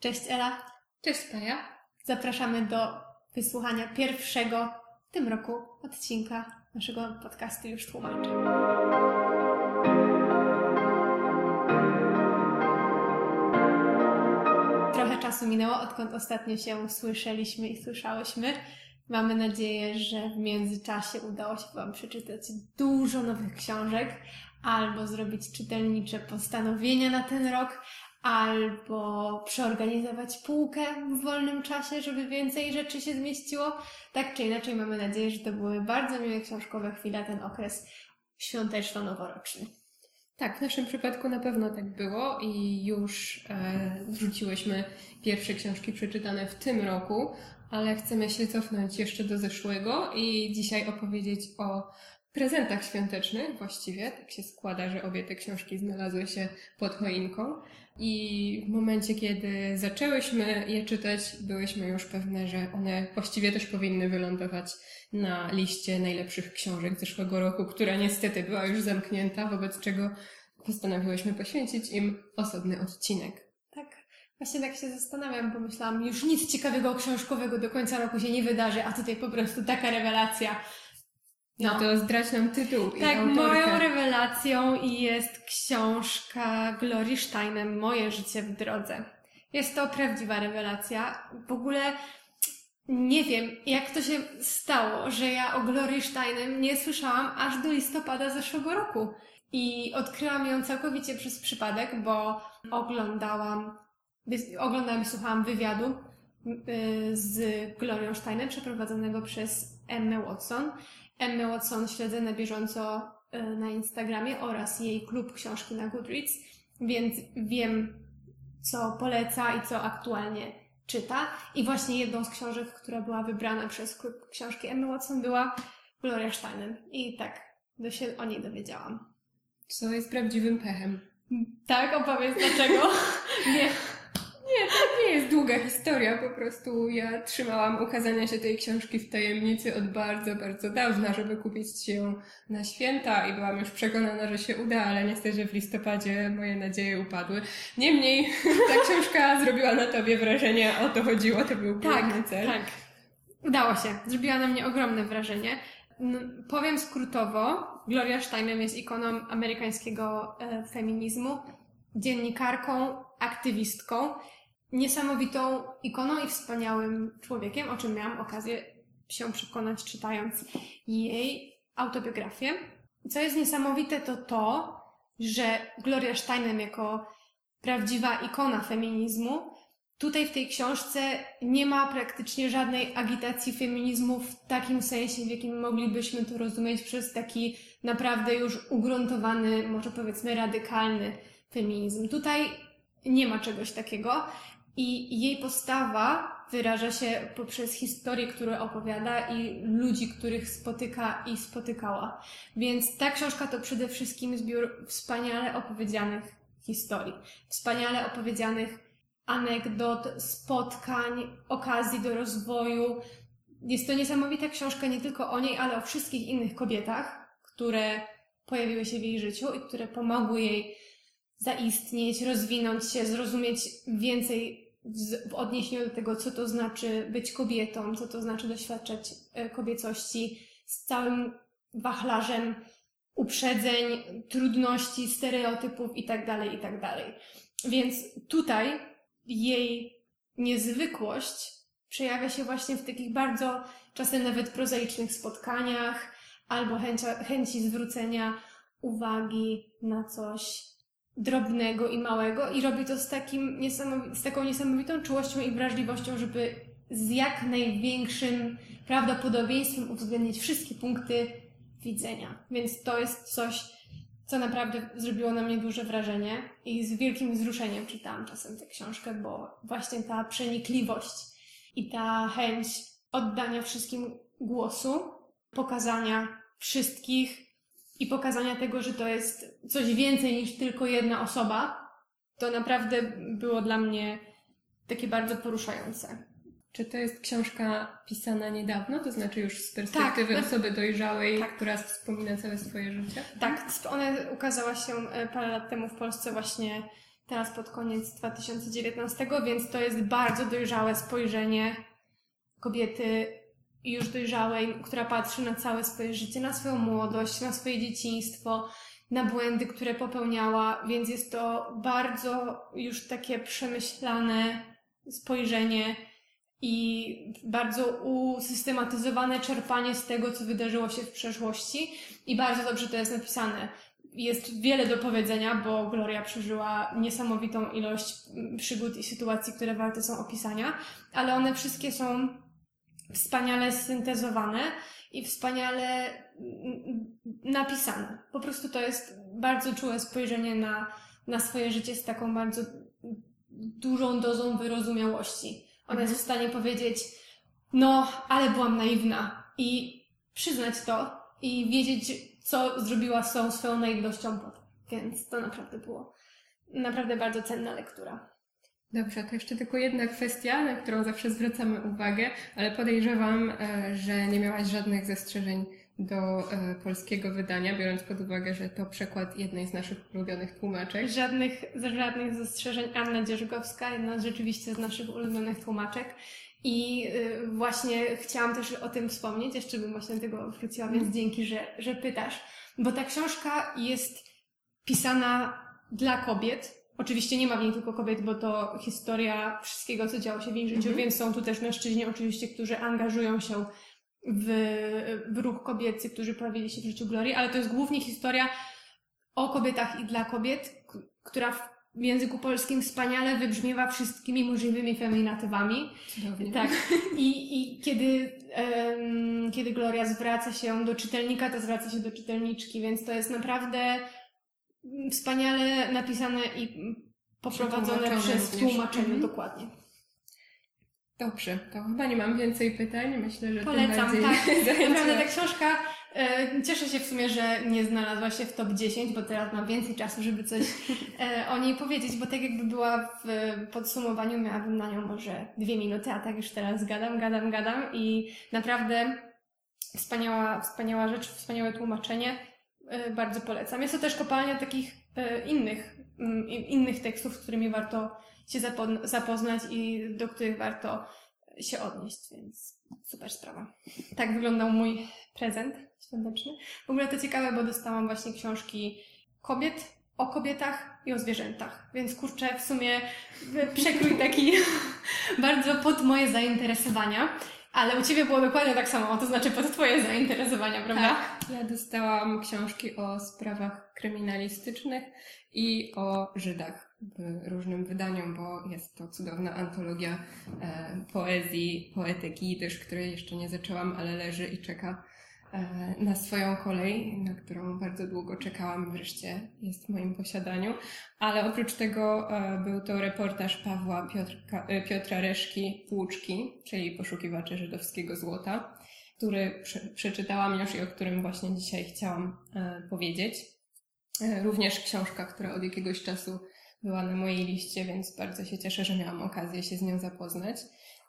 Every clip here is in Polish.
Cześć Ela. Cześć Paja. Zapraszamy do wysłuchania pierwszego w tym roku odcinka naszego podcastu Już Tłumaczę. Trochę czasu minęło, odkąd ostatnio się słyszeliśmy i słyszałyśmy. Mamy nadzieję, że w międzyczasie udało się Wam przeczytać dużo nowych książek albo zrobić czytelnicze postanowienia na ten rok, albo przeorganizować półkę w wolnym czasie, żeby więcej rzeczy się zmieściło. Tak czy inaczej, mamy nadzieję, że to były bardzo miłe książkowe chwile, ten okres świąteczno-noworoczny. Tak, w naszym przypadku na pewno tak było i już e, wrzuciłyśmy pierwsze książki przeczytane w tym roku, ale chcemy się cofnąć jeszcze do zeszłego i dzisiaj opowiedzieć o prezentach świątecznych właściwie. Tak się składa, że obie te książki znalazły się pod choinką. I w momencie, kiedy zaczęłyśmy je czytać, byłyśmy już pewne, że one właściwie też powinny wylądować na liście najlepszych książek zeszłego roku, która niestety była już zamknięta, wobec czego postanowiłyśmy poświęcić im osobny odcinek. Tak, właśnie tak się zastanawiam, bo myślałam, już nic ciekawego książkowego do końca roku się nie wydarzy, a tutaj po prostu taka rewelacja. No, no to zdradź nam tytuł i Tak, autorkę. moją rewelacją jest książka Glory Steinem Moje życie w drodze. Jest to prawdziwa rewelacja. W ogóle nie wiem, jak to się stało, że ja o Glory Steinem nie słyszałam aż do listopada zeszłego roku. I odkryłam ją całkowicie przez przypadek, bo oglądałam, oglądałam i słuchałam wywiadu y, z Glorią Steinem przeprowadzonego przez Emmę Watson Emmy Watson śledzę na bieżąco e, na Instagramie oraz jej klub książki na Goodreads, więc wiem, co poleca i co aktualnie czyta. I właśnie jedną z książek, która była wybrana przez klub książki Emmy Watson była Gloria Steinem. I tak do się o niej dowiedziałam. Co jest prawdziwym pechem. Tak, opowiedz dlaczego. Nie. Nie, jest długa historia, po prostu ja trzymałam ukazania się tej książki w tajemnicy od bardzo, bardzo dawna, żeby kupić ją na święta i byłam już przekonana, że się uda, ale niestety w listopadzie moje nadzieje upadły. Niemniej ta książka zrobiła na tobie wrażenie, o to chodziło, to był główny tak, cel. Tak, udało się. Zrobiła na mnie ogromne wrażenie. Powiem skrótowo, Gloria Steinem jest ikoną amerykańskiego e, feminizmu, dziennikarką, aktywistką niesamowitą ikoną i wspaniałym człowiekiem, o czym miałam okazję się przekonać czytając jej autobiografię. Co jest niesamowite to to, że Gloria Steinem jako prawdziwa ikona feminizmu Tutaj w tej książce nie ma praktycznie żadnej agitacji feminizmu w takim sensie, w jakim moglibyśmy to rozumieć przez taki naprawdę już ugruntowany, może powiedzmy radykalny feminizm. Tutaj nie ma czegoś takiego. I jej postawa wyraża się poprzez historię, które opowiada i ludzi, których spotyka i spotykała. Więc ta książka to przede wszystkim zbiór wspaniale opowiedzianych historii, wspaniale opowiedzianych anegdot, spotkań, okazji do rozwoju. Jest to niesamowita książka nie tylko o niej, ale o wszystkich innych kobietach, które pojawiły się w jej życiu i które pomogły jej zaistnieć, rozwinąć się, zrozumieć więcej w odniesieniu do tego, co to znaczy być kobietą, co to znaczy doświadczać e, kobiecości z całym wachlarzem uprzedzeń, trudności, stereotypów itd., tak itd. Tak Więc tutaj jej niezwykłość przejawia się właśnie w takich bardzo czasem nawet prozaicznych spotkaniach albo chęcia, chęci zwrócenia uwagi na coś drobnego i małego i robi to z, takim z taką niesamowitą czułością i wrażliwością, żeby z jak największym prawdopodobieństwem uwzględnić wszystkie punkty widzenia. Więc to jest coś, co naprawdę zrobiło na mnie duże wrażenie i z wielkim wzruszeniem czytałam czasem tę książkę, bo właśnie ta przenikliwość i ta chęć oddania wszystkim głosu, pokazania wszystkich i pokazania tego, że to jest coś więcej niż tylko jedna osoba, to naprawdę było dla mnie takie bardzo poruszające. Czy to jest książka pisana niedawno, to znaczy już z perspektywy tak, osoby dojrzałej, tak. która wspomina całe swoje życie? Tak, ona ukazała się e, parę lat temu w Polsce właśnie teraz pod koniec 2019, więc to jest bardzo dojrzałe spojrzenie kobiety już dojrzałej, która patrzy na całe swoje życie, na swoją młodość, na swoje dzieciństwo, na błędy, które popełniała, więc jest to bardzo już takie przemyślane spojrzenie i bardzo usystematyzowane czerpanie z tego, co wydarzyło się w przeszłości i bardzo dobrze to jest napisane. Jest wiele do powiedzenia, bo Gloria przeżyła niesamowitą ilość przygód i sytuacji, które warte są opisania, ale one wszystkie są wspaniale syntezowane i wspaniale napisane. Po prostu to jest bardzo czułe spojrzenie na, na swoje życie z taką bardzo dużą dozą wyrozumiałości. Ona jest w stanie powiedzieć, no, ale byłam naiwna i przyznać to i wiedzieć, co zrobiła z tą swoją naiwnością potem. Więc to naprawdę było naprawdę bardzo cenna lektura. Dobrze, to jeszcze tylko jedna kwestia, na którą zawsze zwracamy uwagę, ale podejrzewam, e, że nie miałaś żadnych zastrzeżeń do e, polskiego wydania, biorąc pod uwagę, że to przekład jednej z naszych ulubionych tłumaczek. Żadnych, żadnych zastrzeżeń. Anna Dzierżgowska, jedna rzeczywiście z naszych ulubionych tłumaczek. I y, właśnie chciałam też o tym wspomnieć, jeszcze bym właśnie do tego wróciła, więc mm. dzięki, że, że pytasz. Bo ta książka jest pisana dla kobiet, Oczywiście nie ma w niej tylko kobiet, bo to historia wszystkiego, co działo się w ich życiu, mhm. więc są tu też mężczyźni oczywiście, którzy angażują się w, w ruch kobiecy, którzy pojawili się w życiu Glorii, ale to jest głównie historia o kobietach i dla kobiet, która w języku polskim wspaniale wybrzmiewa wszystkimi możliwymi feminatywami. Cudownie. Tak. I, i kiedy, um, kiedy Gloria zwraca się do czytelnika, to zwraca się do czytelniczki, więc to jest naprawdę wspaniale napisane i poprowadzone przez tłumaczenie, mhm. dokładnie. Dobrze, to chyba nie mam więcej pytań. Myślę, że Polecam, tym tak. Naprawdę ta książka, e, cieszę się w sumie, że nie znalazła się w top 10, bo teraz mam więcej czasu, żeby coś e, o niej powiedzieć, bo tak jakby była w podsumowaniu, miałabym na nią może dwie minuty, a tak już teraz gadam, gadam, gadam i naprawdę wspaniała, wspaniała rzecz, wspaniałe tłumaczenie. E, bardzo polecam. Jest to też kopalnia takich e, innych, mm, innych tekstów, z którymi warto się zapoznać i do których warto się odnieść, więc super sprawa. Tak wyglądał mój prezent świąteczny. W ogóle to ciekawe, bo dostałam właśnie książki kobiet, o kobietach i o zwierzętach. Więc kurczę, w sumie przekrój taki bardzo pod moje zainteresowania. Ale u Ciebie było dokładnie tak samo, to znaczy pod Twoje zainteresowania, prawda? Tak. Ja dostałam książki o sprawach kryminalistycznych i o Żydach w różnym wydaniu, bo jest to cudowna antologia e, poezji, poetyki, też której jeszcze nie zaczęłam, ale leży i czeka na swoją kolej, na którą bardzo długo czekałam, wreszcie jest w moim posiadaniu. Ale oprócz tego e, był to reportaż Pawła Piotrka, e, Piotra Reszki Płuczki, czyli poszukiwacze żydowskiego złota, który przeczytałam już i o którym właśnie dzisiaj chciałam powiedzieć. Również książka, która od jakiegoś czasu była na mojej liście, więc bardzo się cieszę, że miałam okazję się z nią zapoznać.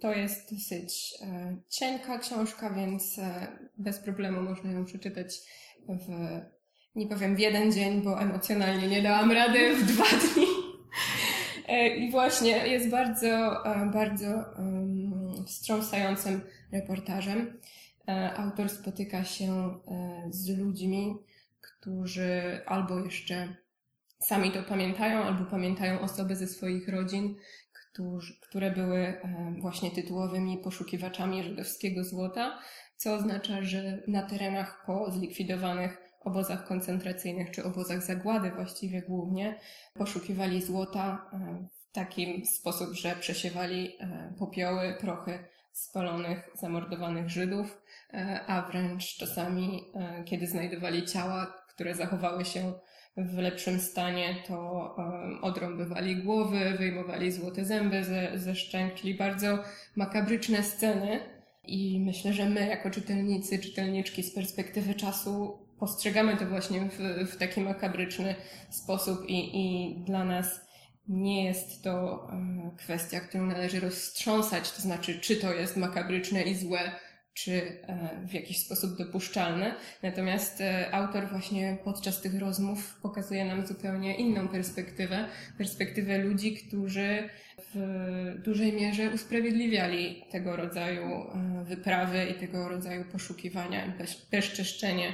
To jest dosyć e, cienka książka, więc e, bez problemu można ją przeczytać w, nie powiem w jeden dzień, bo emocjonalnie nie dałam rady w dwa dni. E, I właśnie jest bardzo, bardzo wstrząsającym reportażem. Autor spotyka się z ludźmi, którzy albo jeszcze sami to pamiętają, albo pamiętają osoby ze swoich rodzin, które były e, właśnie tytułowymi poszukiwaczami żydowskiego złota, co oznacza, że na terenach po zlikwidowanych obozach koncentracyjnych czy obozach zagłady właściwie głównie poszukiwali złota e, w taki sposób, że przesiewali e, popioły, prochy spalonych, zamordowanych Żydów, a wręcz czasami, kiedy znajdowali ciała, które zachowały się w lepszym stanie, to odrąbywali głowy, wyjmowali złote zęby ze, ze szczęk, czyli bardzo makabryczne sceny. I myślę, że my, jako czytelnicy, czytelniczki z perspektywy czasu, postrzegamy to właśnie w, w taki makabryczny sposób, i, i dla nas nie jest to kwestia, którą należy roztrząsać, to znaczy, czy to jest makabryczne i złe, czy w jakiś sposób dopuszczalne. Natomiast autor właśnie podczas tych rozmów pokazuje nam zupełnie inną perspektywę, perspektywę ludzi, którzy w dużej mierze usprawiedliwiali tego rodzaju wyprawy i tego rodzaju poszukiwania bezczeszczenie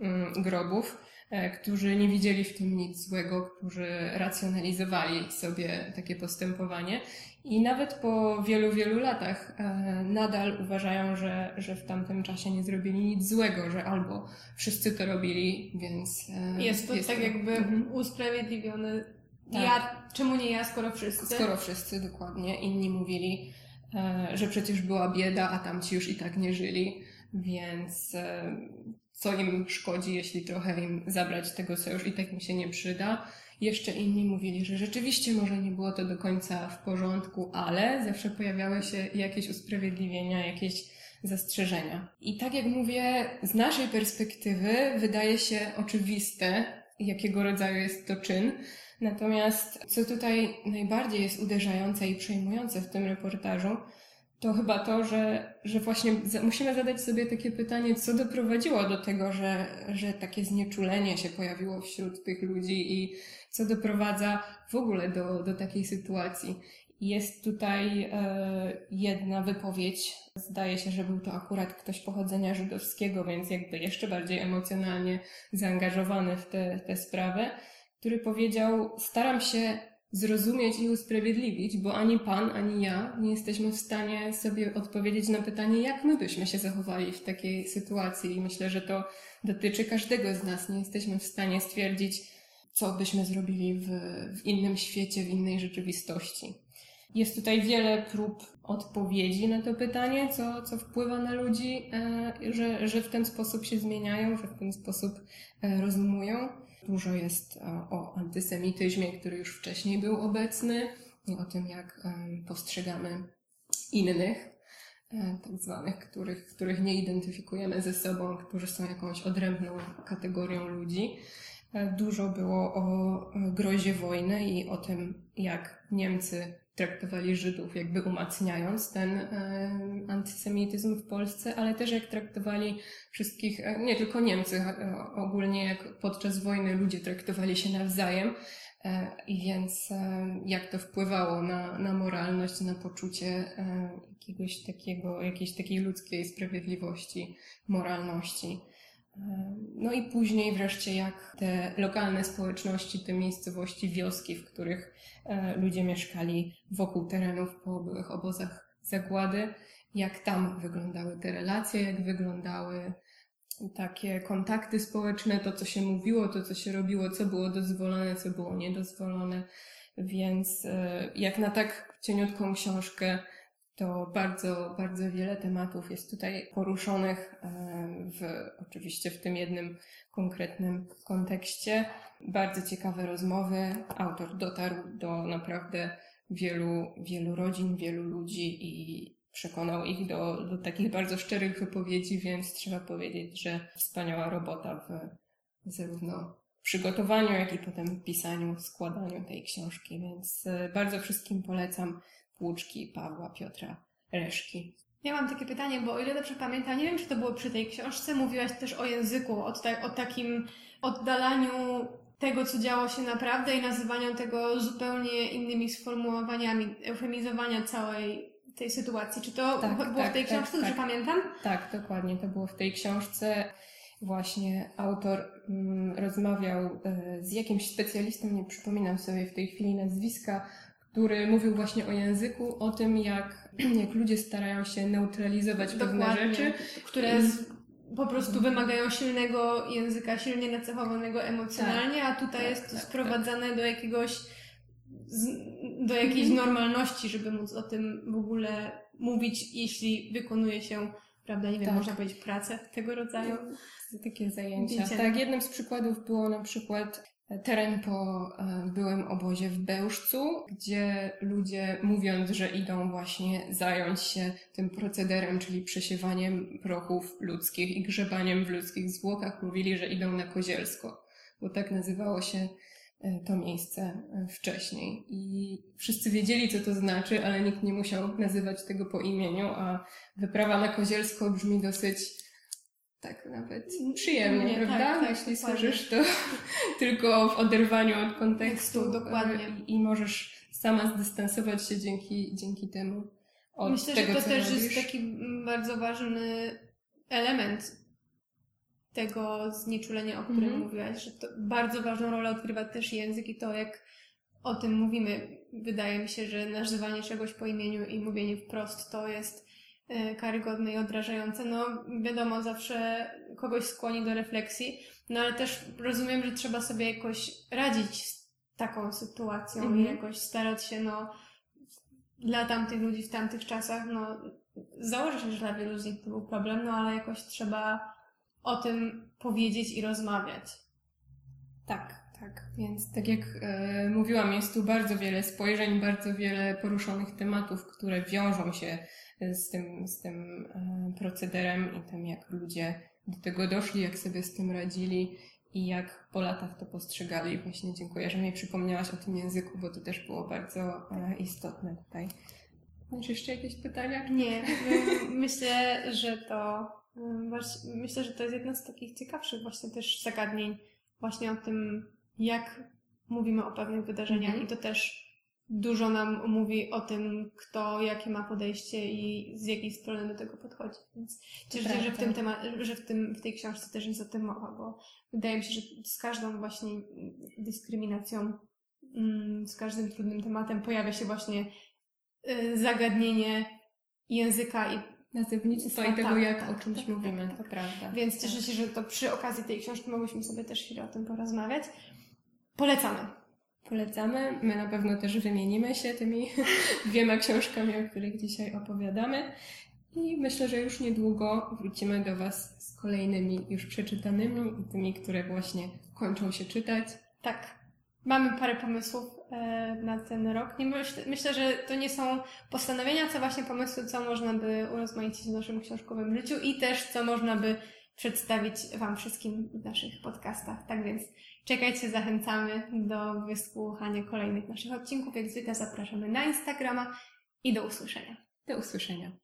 mm, grobów. E, którzy nie widzieli w tym nic złego, którzy racjonalizowali sobie takie postępowanie. I nawet po wielu, wielu latach e, nadal uważają, że, że w tamtym czasie nie zrobili nic złego, że albo wszyscy to robili, więc. E, jest to jest tak to... jakby mhm. usprawiedliwione. Tak. Ja, czemu nie ja, skoro wszyscy? Skoro wszyscy, dokładnie. Inni mówili, że przecież była bieda, a tamci już i tak nie żyli, więc co im szkodzi, jeśli trochę im zabrać tego, co już i tak im się nie przyda. Jeszcze inni mówili, że rzeczywiście może nie było to do końca w porządku, ale zawsze pojawiały się jakieś usprawiedliwienia, jakieś zastrzeżenia. I tak jak mówię, z naszej perspektywy wydaje się oczywiste, jakiego rodzaju jest to czyn. Natomiast co tutaj najbardziej jest uderzające i przejmujące w tym reportażu, to chyba to, że, że właśnie musimy zadać sobie takie pytanie, co doprowadziło do tego, że, że takie znieczulenie się pojawiło wśród tych ludzi i co doprowadza w ogóle do, do takiej sytuacji. Jest tutaj e, jedna wypowiedź, zdaje się, że był to akurat ktoś pochodzenia żydowskiego, więc jakby jeszcze bardziej emocjonalnie zaangażowany w tę sprawę, który powiedział: Staram się zrozumieć i usprawiedliwić, bo ani pan, ani ja nie jesteśmy w stanie sobie odpowiedzieć na pytanie, jak my byśmy się zachowali w takiej sytuacji. I myślę, że to dotyczy każdego z nas. Nie jesteśmy w stanie stwierdzić, co byśmy zrobili w, w innym świecie, w innej rzeczywistości. Jest tutaj wiele prób odpowiedzi na to pytanie, co, co wpływa na ludzi, e, że, że w ten sposób się zmieniają, że w ten sposób e, rozumują. Dużo jest e, o antysemityzmie, który już wcześniej był obecny, o tym, jak postrzegamy innych, tak zwanych, których, których nie identyfikujemy ze sobą, którzy są jakąś odrębną kategorią ludzi. Dużo było o grozie wojny i o tym, jak Niemcy traktowali Żydów, jakby umacniając ten e, antysemityzm w Polsce, ale też jak traktowali wszystkich, e, nie tylko Niemcy, e, ogólnie jak podczas wojny ludzie traktowali się nawzajem. I więc jak to wpływało na, na moralność, na poczucie jakiegoś takiego, jakiejś takiej ludzkiej sprawiedliwości, moralności. No i później wreszcie jak te lokalne społeczności, te miejscowości, wioski, w których e, ludzie mieszkali wokół terenów po byłych obozach zagłady, jak tam wyglądały te relacje, jak wyglądały takie kontakty społeczne, to co się mówiło, to co się robiło, co było dozwolone, co było niedozwolone. Więc e, jak na tak cieniutką książkę to bardzo, bardzo wiele tematów jest tutaj poruszonych e, w, oczywiście w tym jednym konkretnym kontekście. Bardzo ciekawe rozmowy. Autor dotarł do naprawdę wielu, wielu rodzin, wielu ludzi i przekonał ich do, do takich bardzo szczerych wypowiedzi, więc trzeba powiedzieć, że wspaniała robota w zarówno przygotowaniu, jak i potem pisaniu, składaniu tej książki, więc e, bardzo wszystkim polecam Łuczki Pawła Piotra Reszki. Ja mam takie pytanie, bo o ile dobrze pamiętam, nie wiem, czy to było przy tej książce, mówiłaś też o języku, o, ta, o takim oddalaniu tego, co działo się naprawdę i nazywaniu tego zupełnie innymi sformułowaniami, eufemizowania całej tej sytuacji. Czy to tak, było tak, w tej tak, książce, tak, dobrze pamiętam? Tak, dokładnie, to było w tej książce. Właśnie autor mm, rozmawiał y, z jakimś specjalistą, nie przypominam sobie w tej chwili nazwiska, który mówił właśnie o języku, o tym, jak, jak ludzie starają się neutralizować Dokładnie, pewne rzeczy. Które po prostu mhm. wymagają silnego języka, silnie nacechowanego emocjonalnie, tak, a tutaj tak, jest to tak, sprowadzane tak. do jakiegoś do jakiejś mhm. normalności, żeby móc o tym w ogóle mówić, jeśli wykonuje się, prawda, nie wiem, tak. można powiedzieć pracę tego rodzaju. Takie zajęcia. Tak, jednym z przykładów było na przykład teren po e, byłym obozie w Bełżcu, gdzie ludzie mówiąc, że idą właśnie zająć się tym procederem, czyli przesiewaniem prochów ludzkich i grzebaniem w ludzkich zwłokach, mówili, że idą na Kozielsko, bo tak nazywało się e, to miejsce e, wcześniej. I wszyscy wiedzieli, co to znaczy, ale nikt nie musiał nazywać tego po imieniu, a wyprawa na Kozielsko brzmi dosyć tak nawet przyjemnie, nie, prawda? Tak, tak, Jeśli słyszysz to tylko w oderwaniu od kontekstu. dokładnie. I, I, możesz sama zdystansować się dzięki, dzięki temu od Myślę, tego, że to też robisz. jest taki bardzo ważny element tego znieczulenia, o którym mm -hmm. mówiłaś, że to bardzo ważną rolę odgrywa też język i to, jak o tym mówimy. Wydaje mi się, że nazywanie czegoś po imieniu i mówienie wprost to jest e, karygodne i odrażające. No, wiadomo, zawsze kogoś skłoni do refleksji, no ale też rozumiem, że trzeba sobie jakoś radzić z taką sytuacją mm -hmm. i mhm. jakoś starać się, no, dla tamtych ludzi w tamtych czasach, no, założę się, że dla wielu z nich to był problem, no ale jakoś trzeba o tym powiedzieć i rozmawiać. Tak, tak. Więc tak jak e, mówiłam, jest tu bardzo wiele spojrzeń, bardzo wiele poruszonych tematów, które wiążą się z tym, z tym e, procederem i tym, jak ludzie do tego doszli, jak sobie z tym radzili i jak po latach to postrzegali. Właśnie dziękuję, że mi przypomniałaś o tym języku, bo to też było bardzo e, istotne tutaj. Masz jeszcze jakieś pytania? Nie, myślę, że to myślę, że to jest jedno z takich ciekawszych właśnie też zagadnień właśnie o tym, jak mówimy o pewnych wydarzeniach -hmm. i to też dużo nam mówi o tym, kto jakie ma podejście i z jakiej strony do tego podchodzi. Więc cieszę się, że w tym temat, że w, tym, w tej książce też jest o tym mowa, bo wydaje mi się, że z każdą właśnie dyskryminacją, mm, z każdym trudnym tematem pojawia się właśnie y, zagadnienie języka i nazewnictwa i tego, tak, jak tak, o czymś tak, mówimy, tak, to prawda. Więc cieszę tak. się, że to przy okazji tej książki mogłyśmy sobie też chwilę o tym porozmawiać. Polecamy. Polecamy. My na pewno też wymienimy się tymi dwiema książkami, o których dzisiaj opowiadamy. I myślę, że już niedługo wrócimy do Was z kolejnymi już przeczytanymi i tymi, które właśnie kończą się czytać. Tak. Mamy parę pomysłów e, na ten rok. Nie myśl, myślę, że to nie są postanowienia, co właśnie pomysły, co można by urozmaicić w naszym książkowym życiu i też co można by przedstawić Wam wszystkim w naszych podcastach. Tak więc czekajcie, zachęcamy do wysłuchania kolejnych naszych odcinków. Jak zwykle zapraszamy na Instagrama i do usłyszenia. Do usłyszenia.